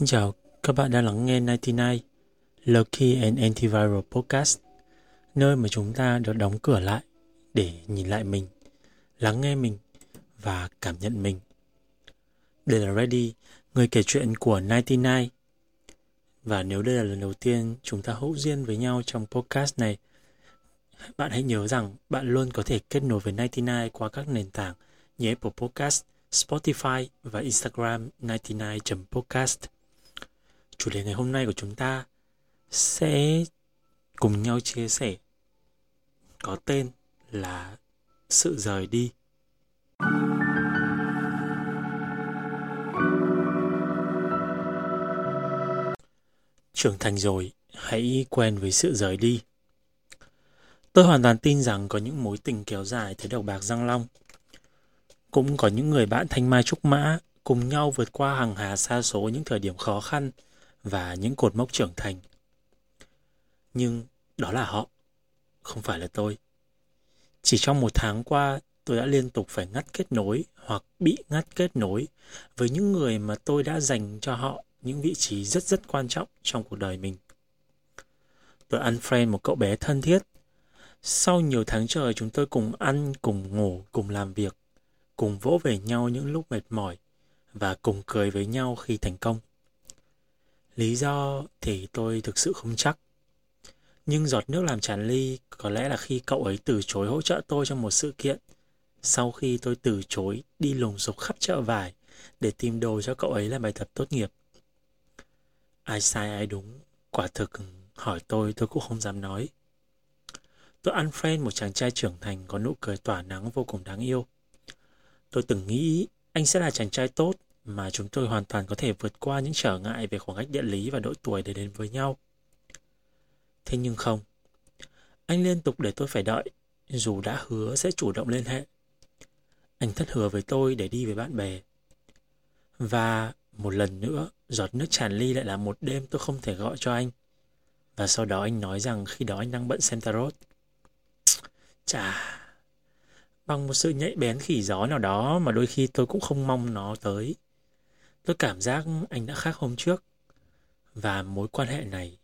Xin chào, các bạn đang lắng nghe 99 Lucky and Antiviral Podcast, nơi mà chúng ta được đóng cửa lại để nhìn lại mình, lắng nghe mình và cảm nhận mình. Đây là Ready, người kể chuyện của 99. Và nếu đây là lần đầu tiên chúng ta hữu duyên với nhau trong podcast này, bạn hãy nhớ rằng bạn luôn có thể kết nối với 99 qua các nền tảng như Apple Podcast, Spotify và Instagram 99.podcast. Chủ đề ngày hôm nay của chúng ta sẽ cùng nhau chia sẻ có tên là sự rời đi. Trưởng thành rồi, hãy quen với sự rời đi. Tôi hoàn toàn tin rằng có những mối tình kéo dài tới đầu bạc răng long. Cũng có những người bạn thanh mai trúc mã cùng nhau vượt qua hàng hà xa số những thời điểm khó khăn và những cột mốc trưởng thành. Nhưng đó là họ, không phải là tôi. Chỉ trong một tháng qua, tôi đã liên tục phải ngắt kết nối hoặc bị ngắt kết nối với những người mà tôi đã dành cho họ những vị trí rất rất quan trọng trong cuộc đời mình. Tôi unfriend một cậu bé thân thiết. Sau nhiều tháng trời chúng tôi cùng ăn, cùng ngủ, cùng làm việc, cùng vỗ về nhau những lúc mệt mỏi và cùng cười với nhau khi thành công. Lý do thì tôi thực sự không chắc. Nhưng giọt nước làm tràn ly có lẽ là khi cậu ấy từ chối hỗ trợ tôi trong một sự kiện. Sau khi tôi từ chối đi lùng sục khắp chợ vải để tìm đồ cho cậu ấy làm bài tập tốt nghiệp. Ai sai ai đúng, quả thực hỏi tôi tôi cũng không dám nói. Tôi unfriend một chàng trai trưởng thành có nụ cười tỏa nắng vô cùng đáng yêu. Tôi từng nghĩ anh sẽ là chàng trai tốt mà chúng tôi hoàn toàn có thể vượt qua những trở ngại về khoảng cách địa lý và độ tuổi để đến với nhau. Thế nhưng không. Anh liên tục để tôi phải đợi, dù đã hứa sẽ chủ động liên hệ. Anh thất hứa với tôi để đi với bạn bè. Và một lần nữa, giọt nước tràn ly lại là một đêm tôi không thể gọi cho anh. Và sau đó anh nói rằng khi đó anh đang bận xem tarot. Chà, bằng một sự nhạy bén khỉ gió nào đó mà đôi khi tôi cũng không mong nó tới. Tôi cảm giác anh đã khác hôm trước. Và mối quan hệ này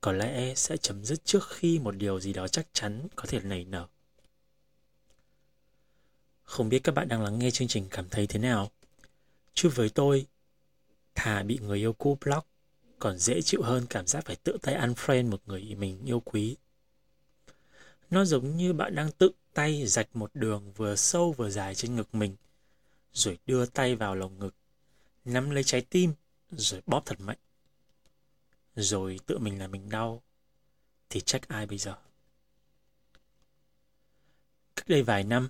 có lẽ sẽ chấm dứt trước khi một điều gì đó chắc chắn có thể nảy nở. Không biết các bạn đang lắng nghe chương trình cảm thấy thế nào? Chứ với tôi, thà bị người yêu cũ block còn dễ chịu hơn cảm giác phải tự tay unfriend một người mình yêu quý. Nó giống như bạn đang tự tay rạch một đường vừa sâu vừa dài trên ngực mình, rồi đưa tay vào lồng ngực, nắm lấy trái tim, rồi bóp thật mạnh. Rồi tự mình là mình đau, thì trách ai bây giờ? Cách đây vài năm,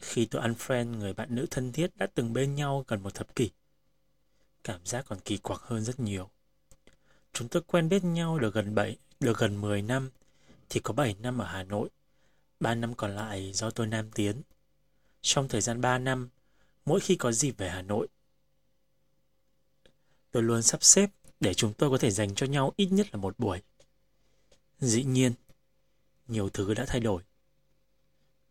khi tôi unfriend người bạn nữ thân thiết đã từng bên nhau gần một thập kỷ, cảm giác còn kỳ quặc hơn rất nhiều. Chúng tôi quen biết nhau được gần 7, được gần 10 năm, thì có 7 năm ở Hà Nội, 3 năm còn lại do tôi nam tiến. Trong thời gian 3 năm, mỗi khi có dịp về Hà Nội, tôi luôn sắp xếp để chúng tôi có thể dành cho nhau ít nhất là một buổi. Dĩ nhiên, nhiều thứ đã thay đổi.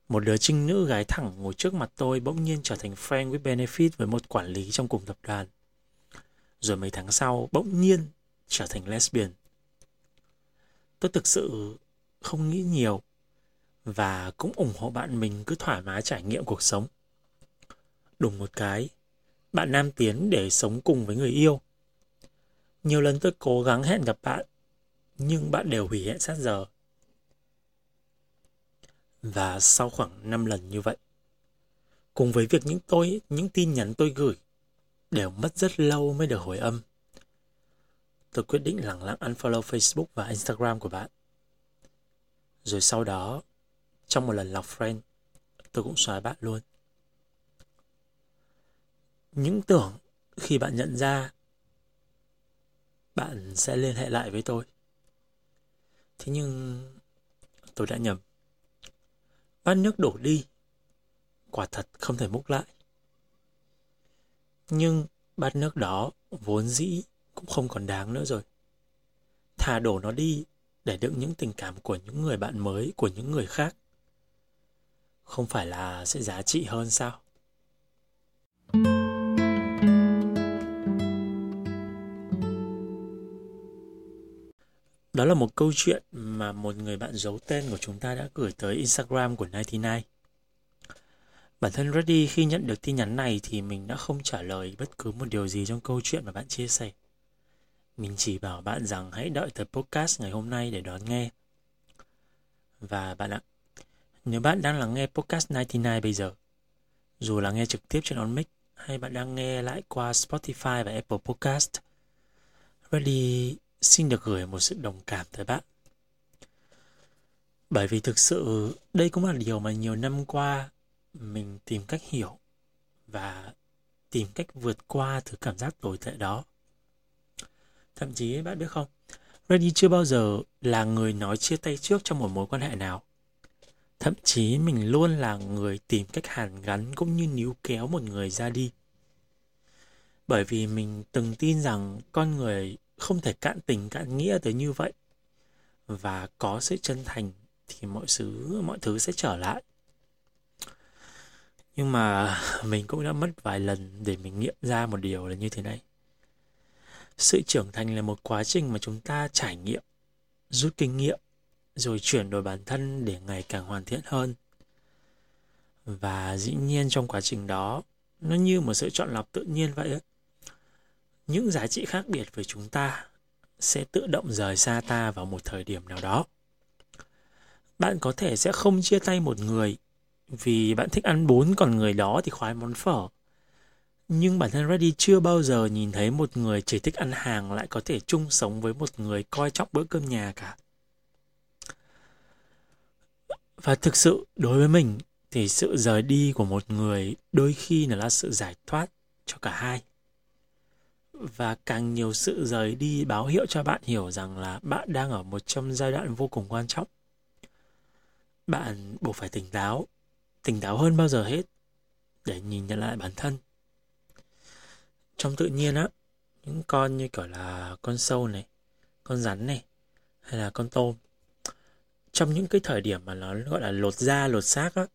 Một đứa trinh nữ gái thẳng ngồi trước mặt tôi bỗng nhiên trở thành friend with benefit với một quản lý trong cùng tập đoàn. Rồi mấy tháng sau, bỗng nhiên trở thành lesbian. Tôi thực sự không nghĩ nhiều và cũng ủng hộ bạn mình cứ thoải mái trải nghiệm cuộc sống. Đùng một cái, bạn nam tiến để sống cùng với người yêu. Nhiều lần tôi cố gắng hẹn gặp bạn, nhưng bạn đều hủy hẹn sát giờ. Và sau khoảng 5 lần như vậy, cùng với việc những tôi những tin nhắn tôi gửi đều mất rất lâu mới được hồi âm. Tôi quyết định lặng lặng unfollow Facebook và Instagram của bạn. Rồi sau đó, trong một lần lọc friend, tôi cũng xóa bạn luôn. Những tưởng khi bạn nhận ra bạn sẽ liên hệ lại với tôi. Thế nhưng tôi đã nhầm. Bát nước đổ đi, quả thật không thể múc lại. Nhưng bát nước đó vốn dĩ cũng không còn đáng nữa rồi. Thà đổ nó đi để đựng những tình cảm của những người bạn mới, của những người khác. Không phải là sẽ giá trị hơn sao? Đó là một câu chuyện mà một người bạn giấu tên của chúng ta đã gửi tới Instagram của 99. Bản thân Reddy khi nhận được tin nhắn này thì mình đã không trả lời bất cứ một điều gì trong câu chuyện mà bạn chia sẻ. Mình chỉ bảo bạn rằng hãy đợi tới podcast ngày hôm nay để đón nghe. Và bạn ạ, nếu bạn đang lắng nghe podcast 99 bây giờ, dù là nghe trực tiếp trên on mic hay bạn đang nghe lại qua Spotify và Apple Podcast, Reddy xin được gửi một sự đồng cảm tới bạn. Bởi vì thực sự đây cũng là điều mà nhiều năm qua mình tìm cách hiểu và tìm cách vượt qua thứ cảm giác tồi tệ đó. Thậm chí bạn biết không, Reddy chưa bao giờ là người nói chia tay trước trong một mối quan hệ nào. Thậm chí mình luôn là người tìm cách hàn gắn cũng như níu kéo một người ra đi. Bởi vì mình từng tin rằng con người không thể cạn tình cạn nghĩa tới như vậy. Và có sự chân thành thì mọi thứ mọi thứ sẽ trở lại. Nhưng mà mình cũng đã mất vài lần để mình nghiệm ra một điều là như thế này. Sự trưởng thành là một quá trình mà chúng ta trải nghiệm, rút kinh nghiệm, rồi chuyển đổi bản thân để ngày càng hoàn thiện hơn. Và dĩ nhiên trong quá trình đó, nó như một sự chọn lọc tự nhiên vậy ấy. Những giá trị khác biệt với chúng ta sẽ tự động rời xa ta vào một thời điểm nào đó. Bạn có thể sẽ không chia tay một người vì bạn thích ăn bún, còn người đó thì khoái món phở. Nhưng bản thân Reddy chưa bao giờ nhìn thấy một người chỉ thích ăn hàng lại có thể chung sống với một người coi trọng bữa cơm nhà cả. Và thực sự, đối với mình thì sự rời đi của một người đôi khi là sự giải thoát cho cả hai. Và càng nhiều sự rời đi báo hiệu cho bạn hiểu rằng là bạn đang ở một trong giai đoạn vô cùng quan trọng. Bạn buộc phải tỉnh táo, tỉnh táo hơn bao giờ hết để nhìn nhận lại bản thân trong tự nhiên á những con như kiểu là con sâu này con rắn này hay là con tôm trong những cái thời điểm mà nó gọi là lột da lột xác á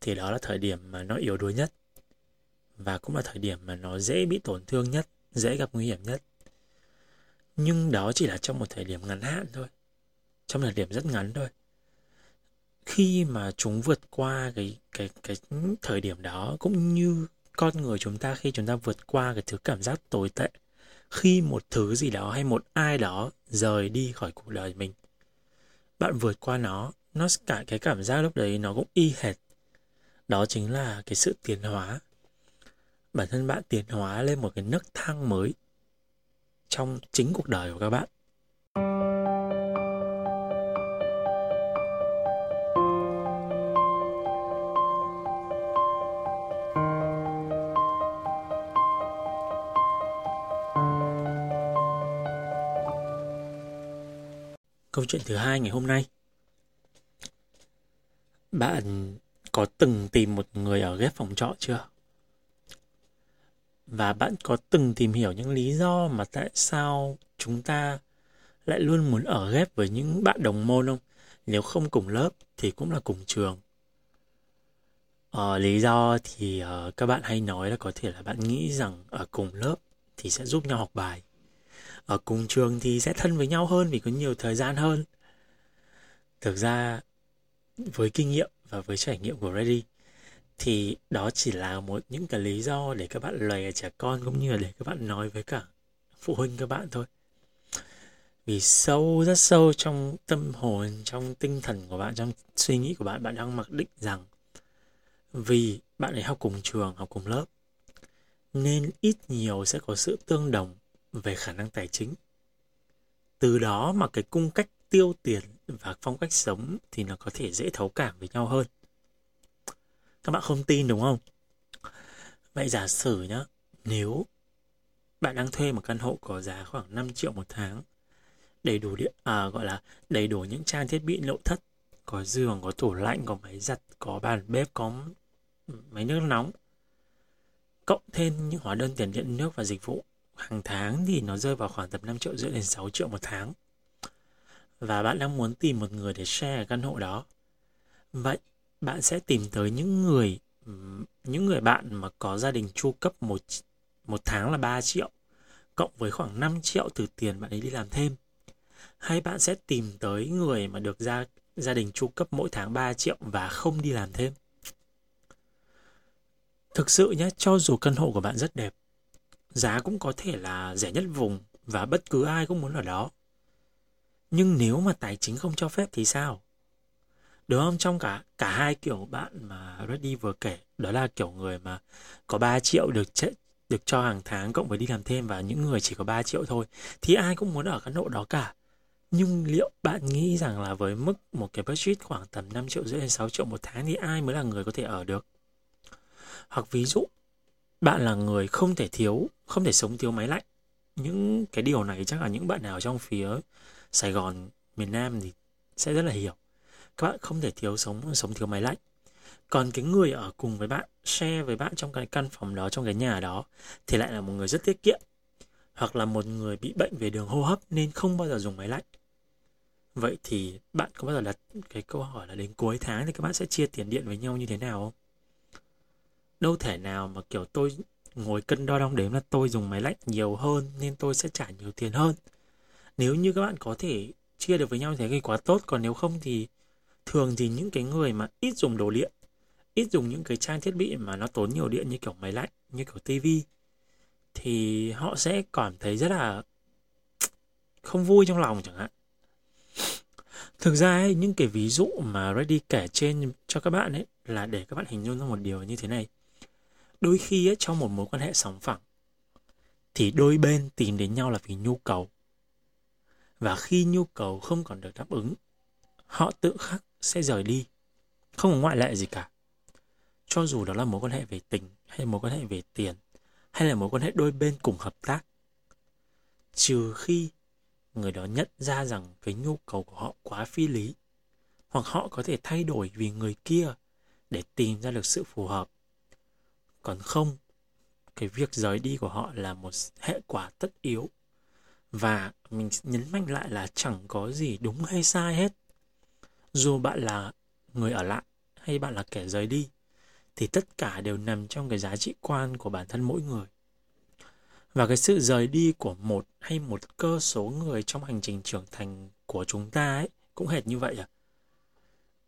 thì đó là thời điểm mà nó yếu đuối nhất và cũng là thời điểm mà nó dễ bị tổn thương nhất dễ gặp nguy hiểm nhất. Nhưng đó chỉ là trong một thời điểm ngắn hạn thôi, trong thời điểm rất ngắn thôi. Khi mà chúng vượt qua cái cái cái thời điểm đó, cũng như con người chúng ta khi chúng ta vượt qua cái thứ cảm giác tồi tệ, khi một thứ gì đó hay một ai đó rời đi khỏi cuộc đời mình, bạn vượt qua nó nó cả cái cảm giác lúc đấy nó cũng y hệt. Đó chính là cái sự tiến hóa bản thân bạn tiến hóa lên một cái nấc thang mới trong chính cuộc đời của các bạn câu chuyện thứ hai ngày hôm nay. Bạn có từng tìm một người ở ghép phòng trọ chưa? Và bạn có từng tìm hiểu những lý do mà tại sao chúng ta lại luôn muốn ở ghép với những bạn đồng môn không? Nếu không cùng lớp thì cũng là cùng trường. Ờ, lý do thì uh, các bạn hay nói là có thể là bạn nghĩ rằng ở cùng lớp thì sẽ giúp nhau học bài ở cùng trường thì sẽ thân với nhau hơn vì có nhiều thời gian hơn thực ra với kinh nghiệm và với trải nghiệm của Ready thì đó chỉ là một những cái lý do để các bạn lòe trẻ con cũng như là để các bạn nói với cả phụ huynh các bạn thôi vì sâu, rất sâu trong tâm hồn, trong tinh thần của bạn, trong suy nghĩ của bạn bạn đang mặc định rằng vì bạn ấy học cùng trường, học cùng lớp, nên ít nhiều sẽ có sự tương đồng về khả năng tài chính. Từ đó mà cái cung cách tiêu tiền và phong cách sống thì nó có thể dễ thấu cảm với nhau hơn. Các bạn không tin đúng không? Vậy giả sử nhá, nếu bạn đang thuê một căn hộ có giá khoảng 5 triệu một tháng, đầy đủ điện à, gọi là đầy đủ những trang thiết bị nội thất, có giường, có tủ lạnh, có máy giặt, có bàn bếp, có máy nước nóng, cộng thêm những hóa đơn tiền điện nước và dịch vụ hàng tháng thì nó rơi vào khoảng tầm 5 triệu rưỡi đến 6 triệu một tháng. Và bạn đang muốn tìm một người để share căn hộ đó. Vậy bạn sẽ tìm tới những người những người bạn mà có gia đình chu cấp một một tháng là 3 triệu cộng với khoảng 5 triệu từ tiền bạn ấy đi làm thêm. hay bạn sẽ tìm tới người mà được gia, gia đình chu cấp mỗi tháng 3 triệu và không đi làm thêm? Thực sự nhé, cho dù căn hộ của bạn rất đẹp, giá cũng có thể là rẻ nhất vùng và bất cứ ai cũng muốn ở đó. Nhưng nếu mà tài chính không cho phép thì sao? Đúng không? Trong cả cả hai kiểu bạn mà Reddy vừa kể, đó là kiểu người mà có 3 triệu được ch- được cho hàng tháng cộng với đi làm thêm và những người chỉ có 3 triệu thôi thì ai cũng muốn ở cái độ đó cả. Nhưng liệu bạn nghĩ rằng là với mức một cái budget khoảng tầm 5 triệu rưỡi đến 6 triệu một tháng thì ai mới là người có thể ở được? Hoặc ví dụ, bạn là người không thể thiếu, không thể sống thiếu máy lạnh. Những cái điều này chắc là những bạn nào trong phía Sài Gòn, miền Nam thì sẽ rất là hiểu. Các bạn không thể thiếu sống sống thiếu máy lạnh. Còn cái người ở cùng với bạn, share với bạn trong cái căn phòng đó, trong cái nhà đó thì lại là một người rất tiết kiệm. Hoặc là một người bị bệnh về đường hô hấp nên không bao giờ dùng máy lạnh. Vậy thì bạn có bao giờ đặt cái câu hỏi là đến cuối tháng thì các bạn sẽ chia tiền điện với nhau như thế nào không? Đâu thể nào mà kiểu tôi ngồi cân đo đong đếm là tôi dùng máy lạnh nhiều hơn nên tôi sẽ trả nhiều tiền hơn. Nếu như các bạn có thể chia được với nhau thế thì quá tốt, còn nếu không thì thường thì những cái người mà ít dùng đồ điện, ít dùng những cái trang thiết bị mà nó tốn nhiều điện như kiểu máy lạnh, như kiểu tivi thì họ sẽ cảm thấy rất là không vui trong lòng chẳng hạn. Thực ra ấy, những cái ví dụ mà Reddy kể trên cho các bạn ấy là để các bạn hình dung ra một điều như thế này. Đôi khi ấy, trong một mối quan hệ sóng phẳng thì đôi bên tìm đến nhau là vì nhu cầu. Và khi nhu cầu không còn được đáp ứng, họ tự khắc sẽ rời đi. Không có ngoại lệ gì cả. Cho dù đó là mối quan hệ về tình, hay mối quan hệ về tiền, hay là mối quan hệ đôi bên cùng hợp tác. Trừ khi người đó nhận ra rằng cái nhu cầu của họ quá phi lý, hoặc họ có thể thay đổi vì người kia để tìm ra được sự phù hợp còn không, cái việc rời đi của họ là một hệ quả tất yếu, và mình nhấn mạnh lại là chẳng có gì đúng hay sai hết dù bạn là người ở lại hay bạn là kẻ rời đi, thì tất cả đều nằm trong cái giá trị quan của bản thân mỗi người. Và cái sự rời đi của một hay một cơ số người trong hành trình trưởng thành của chúng ta ấy, cũng hệt như vậy à.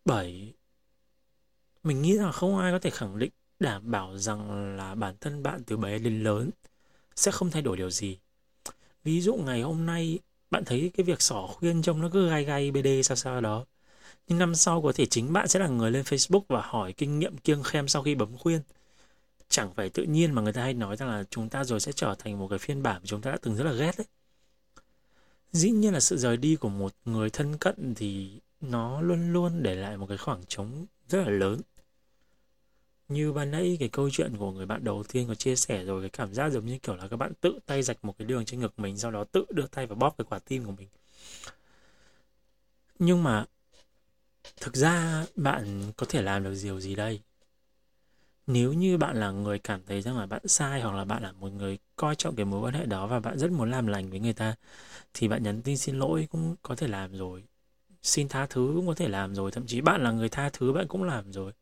Bởi mình nghĩ rằng không ai có thể khẳng định, đảm bảo rằng là bản thân bạn từ bé đến lớn sẽ không thay đổi điều gì. Ví dụ ngày hôm nay bạn thấy cái việc sỏ khuyên trông nó cứ gai gai bd sao sao đó nhưng năm sau có thể chính bạn sẽ là người lên facebook và hỏi kinh nghiệm kiêng khem sau khi bấm khuyên. Chẳng phải tự nhiên mà người ta hay nói rằng là chúng ta rồi sẽ trở thành một cái phiên bản mà chúng ta đã từng rất là ghét đấy. Dĩ nhiên là sự rời đi của một người thân cận thì nó luôn luôn để lại một cái khoảng trống rất là lớn. Như ban nãy cái câu chuyện của người bạn đầu tiên có chia sẻ rồi, cái cảm giác giống như kiểu là các bạn tự tay rạch một cái đường trên ngực mình, sau đó tự đưa tay vào bóp cái quả tim của mình. Nhưng mà thực ra bạn có thể làm được điều gì đây? Nếu như bạn là người cảm thấy rằng là bạn sai hoặc là bạn là một người coi trọng cái mối quan hệ đó và bạn rất muốn làm lành với người ta, thì bạn nhắn tin xin lỗi cũng có thể làm rồi. Xin tha thứ cũng có thể làm rồi. Thậm chí bạn là người tha thứ bạn cũng làm rồi.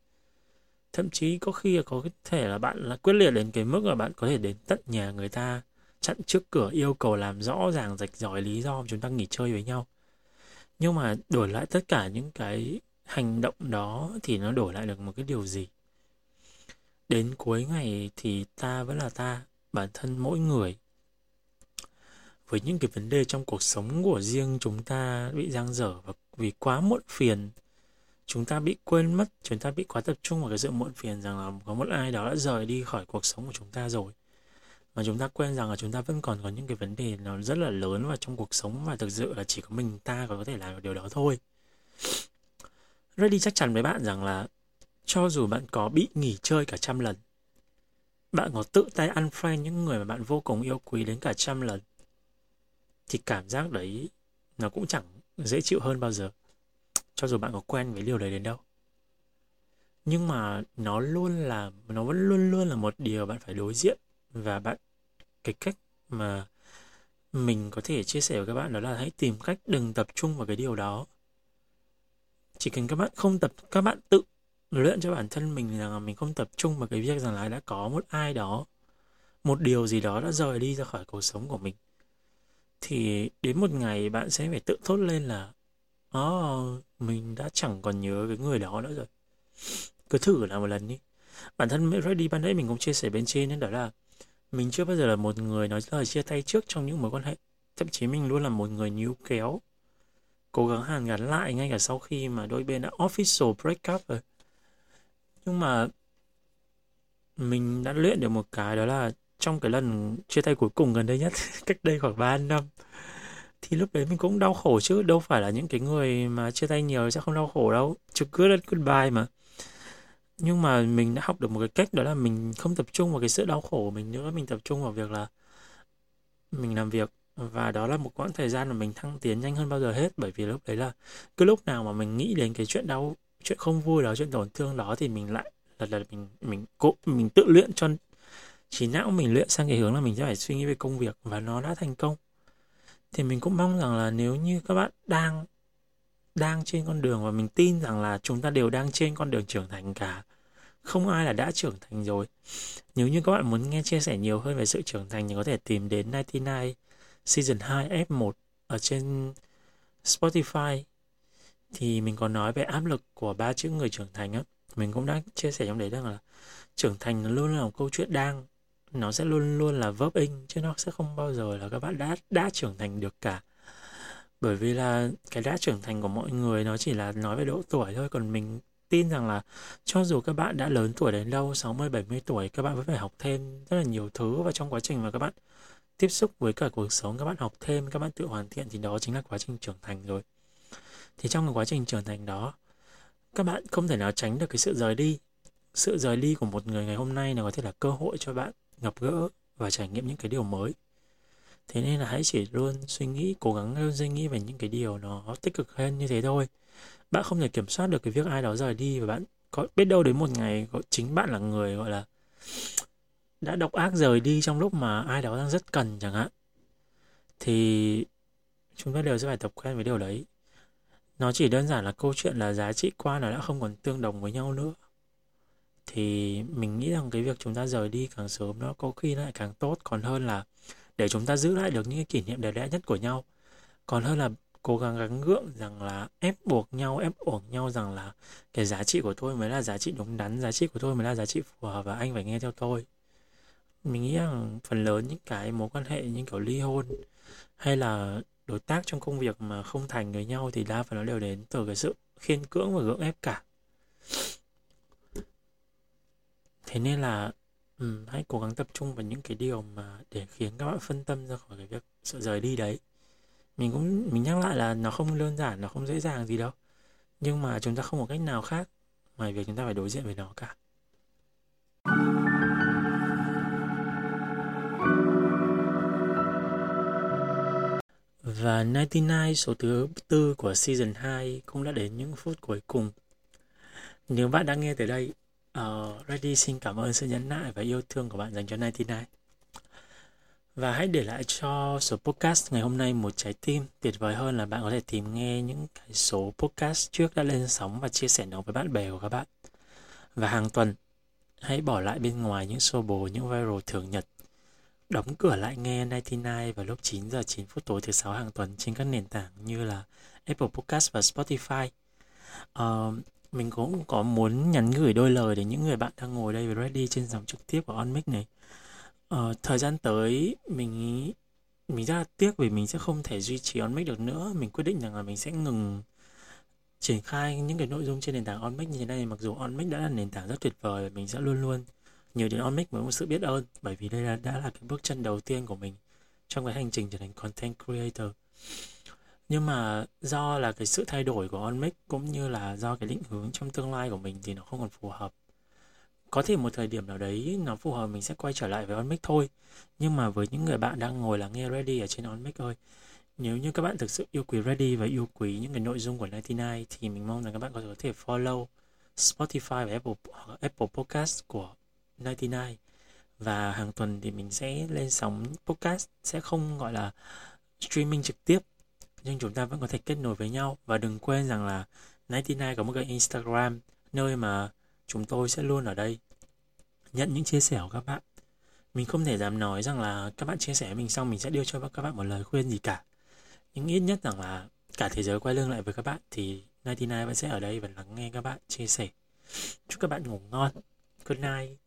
Thậm chí có khi là có thể là bạn là quyết liệt đến cái mức là bạn có thể đến tận nhà người ta, chặn trước cửa, yêu cầu làm rõ ràng, rạch ròi lý do, chúng ta nghỉ chơi với nhau nhưng mà đổi lại tất cả những cái hành động đó thì nó đổi lại được một cái điều gì? Đến cuối ngày thì ta vẫn là ta, bản thân mỗi người. Với những cái vấn đề trong cuộc sống của riêng chúng ta bị giang dở và vì quá muộn phiền, chúng ta bị quên mất, chúng ta bị quá tập trung vào cái sự muộn phiền rằng là có một ai đó đã rời đi khỏi cuộc sống của chúng ta rồi mà chúng ta quên rằng là chúng ta vẫn còn có những cái vấn đề nó rất là lớn và trong cuộc sống và thực sự là chỉ có mình ta có thể làm được điều đó thôi. Reddy chắc chắn với bạn rằng là cho dù bạn có bị nghỉ chơi cả trăm lần, bạn có tự tay unfriend những người mà bạn vô cùng yêu quý đến cả trăm lần, thì cảm giác đấy nó cũng chẳng dễ chịu hơn bao giờ, cho dù bạn có quen với điều đấy đến đâu. Nhưng mà nó luôn là, nó vẫn luôn luôn là một điều bạn phải đối diện và bạn cái cách mà mình có thể chia sẻ với các bạn đó là hãy tìm cách đừng tập trung vào cái điều đó. Chỉ cần các bạn không tập các bạn tự luyện cho bản thân mình rằng là mình không tập trung vào cái việc rằng là đã có một ai đó một điều gì đó đã rời đi ra khỏi cuộc sống của mình thì đến một ngày bạn sẽ phải tự thốt lên là oh, mình đã chẳng còn nhớ cái người đó nữa rồi. Cứ thử làm một lần đi. Bản thân Ready ban nãy mình cũng chia sẻ bên trên nên đó là mình chưa bao giờ là một người nói lời chia tay trước trong những mối quan hệ. Thậm chí mình luôn là một người níu kéo, cố gắng hàn gắn lại ngay cả sau khi mà đôi bên đã official break up rồi. Nhưng mà mình đã luyện được một cái đó là trong cái lần chia tay cuối cùng gần đây nhất, cách đây khoảng 3 năm, thì lúc đấy mình cũng đau khổ chứ. Đâu phải là những cái người mà chia tay nhiều sẽ không đau khổ đâu. Chứ cứ là goodbye mà nhưng mà mình đã học được một cái cách, đó là mình không tập trung vào cái sự đau khổ của mình nữa. Mình tập trung vào việc là mình làm việc. Và đó là một quãng thời gian mà mình thăng tiến nhanh hơn bao giờ hết. Bởi vì lúc đấy là cứ lúc nào mà mình nghĩ đến cái chuyện đau, chuyện không vui đó, chuyện tổn thương đó, thì mình lại là là mình mình cố, mình tự luyện cho trí não mình luyện sang cái hướng là mình sẽ phải suy nghĩ về công việc. Và nó đã thành công. Thì mình cũng mong rằng là nếu như các bạn đang đang trên con đường và mình tin rằng là chúng ta đều đang trên con đường trưởng thành cả. Không ai là đã trưởng thành rồi. Nếu như các bạn muốn nghe chia sẻ nhiều hơn về sự trưởng thành thì có thể tìm đến 99 Season 2 F1 ở trên Spotify. Thì mình có nói về áp lực của ba chữ người trưởng thành á. Mình cũng đã chia sẻ trong đấy rằng là trưởng thành nó luôn là một câu chuyện đang, nó sẽ luôn luôn là vấp in chứ nó sẽ không bao giờ là các bạn đã đã trưởng thành được cả bởi vì là cái đã trưởng thành của mọi người nó chỉ là nói về độ tuổi thôi. Còn mình tin rằng là cho dù các bạn đã lớn tuổi đến đâu 60 70 tuổi, các bạn vẫn phải học thêm rất là nhiều thứ. Và trong quá trình mà các bạn tiếp xúc với cả cuộc sống, các bạn học thêm, các bạn tự hoàn thiện thì đó chính là quá trình trưởng thành rồi. Thì trong cái quá trình trưởng thành đó, các bạn không thể nào tránh được cái sự rời đi. Sự rời đi của một người ngày hôm nay nó có thể là cơ hội cho bạn gặp gỡ và trải nghiệm những cái điều mới thế nên là hãy chỉ luôn suy nghĩ, cố gắng luôn suy nghĩ về những cái điều nó tích cực hơn như thế thôi. Bạn không thể kiểm soát được cái việc ai đó rời đi và bạn có biết đâu đến một ngày chính bạn là người gọi là đã độc ác rời đi trong lúc mà ai đó đang rất cần chẳng hạn. Thì chúng ta đều sẽ phải tập quen với điều đấy. Nó chỉ đơn giản là câu chuyện là giá trị quan nó đã không còn tương đồng với nhau nữa. Thì mình nghĩ rằng cái việc chúng ta rời đi càng sớm nó có khi lại càng tốt. Còn hơn là để chúng ta giữ lại được những cái kỷ niệm đẹp đẽ nhất của nhau. Còn hơn là cố gắng gắng gượng rằng là ép buộc nhau, ép uổng nhau rằng là cái giá trị của tôi mới là giá trị đúng đắn, giá trị của tôi mới là giá trị phù hợp và anh phải nghe theo tôi. Mình nghĩ rằng phần lớn những cái mối quan hệ như kiểu ly hôn hay là đối tác trong công việc mà không thành với nhau thì đa phần nó đều đến từ cái sự khiên cưỡng và gượng ép cả. Thế nên là um, hãy cố gắng tập trung vào những cái điều mà để khiến các bạn phân tâm ra khỏi cái việc sự rời đi đấy. Mình cũng mình nhắc lại là nó không đơn giản nó không dễ dàng gì đâu. Nhưng mà chúng ta không có cách nào khác ngoài việc chúng ta phải đối diện với nó cả. Và 99 số thứ tư của season 2 cũng đã đến những phút cuối cùng. Nếu bạn đang nghe tới đây, Ờ, uh, Ready xin cảm ơn sự nhấn nại và yêu thương của bạn dành cho 99. Và hãy để lại cho số podcast ngày hôm nay một trái tim. Tuyệt vời hơn là bạn có thể tìm nghe những cái số podcast trước đã lên sóng và chia sẻ nó với bạn bè của các bạn. Và hàng tuần, hãy bỏ lại bên ngoài những xô bồ, những viral thường nhật đóng cửa lại nghe 99 vào lúc 9 giờ 9 phút tối thứ sáu hàng tuần trên các nền tảng như là Apple Podcast và Spotify. Uh, mình cũng có muốn nhắn gửi đôi lời đến những người bạn đang ngồi đây với ready trên dòng trực tiếp của OnMic này. Ờ, thời gian tới mình mình rất là tiếc vì mình sẽ không thể duy trì OnMic được nữa. Mình quyết định rằng là mình sẽ ngừng triển khai những cái nội dung trên nền tảng OnMic như thế này mặc dù OnMic đã là nền tảng rất tuyệt vời mình sẽ luôn luôn nhớ đến Onmic với một sự biết ơn bởi vì đây là đã là cái bước chân đầu tiên của mình trong cái hành trình trở thành content creator nhưng mà do là cái sự thay đổi của Onmic cũng như là do cái định hướng trong tương lai của mình thì nó không còn phù hợp. Có thể một thời điểm nào đấy nó phù hợp mình sẽ quay trở lại với Onmic thôi. Nhưng mà với những người bạn đang ngồi là nghe Ready ở trên Onmic ơi nếu như các bạn thực sự yêu quý Ready và yêu quý những cái nội dung của 99 thì mình mong rằng các bạn có thể follow Spotify và Apple Apple Podcast của 99 và hàng tuần thì mình sẽ lên sóng podcast, sẽ không gọi là streaming trực tiếp nhưng chúng ta vẫn có thể kết nối với nhau. Và đừng quên rằng là 99 có một cái Instagram nơi mà chúng tôi sẽ luôn ở đây nhận những chia sẻ của các bạn. Mình không thể dám nói rằng là các bạn chia sẻ với mình xong mình sẽ đưa cho các bạn một lời khuyên gì cả. Nhưng ít nhất rằng là cả thế giới quay lưng lại với các bạn thì 99 vẫn sẽ ở đây và lắng nghe các bạn chia sẻ. Chúc các bạn ngủ ngon. Good night.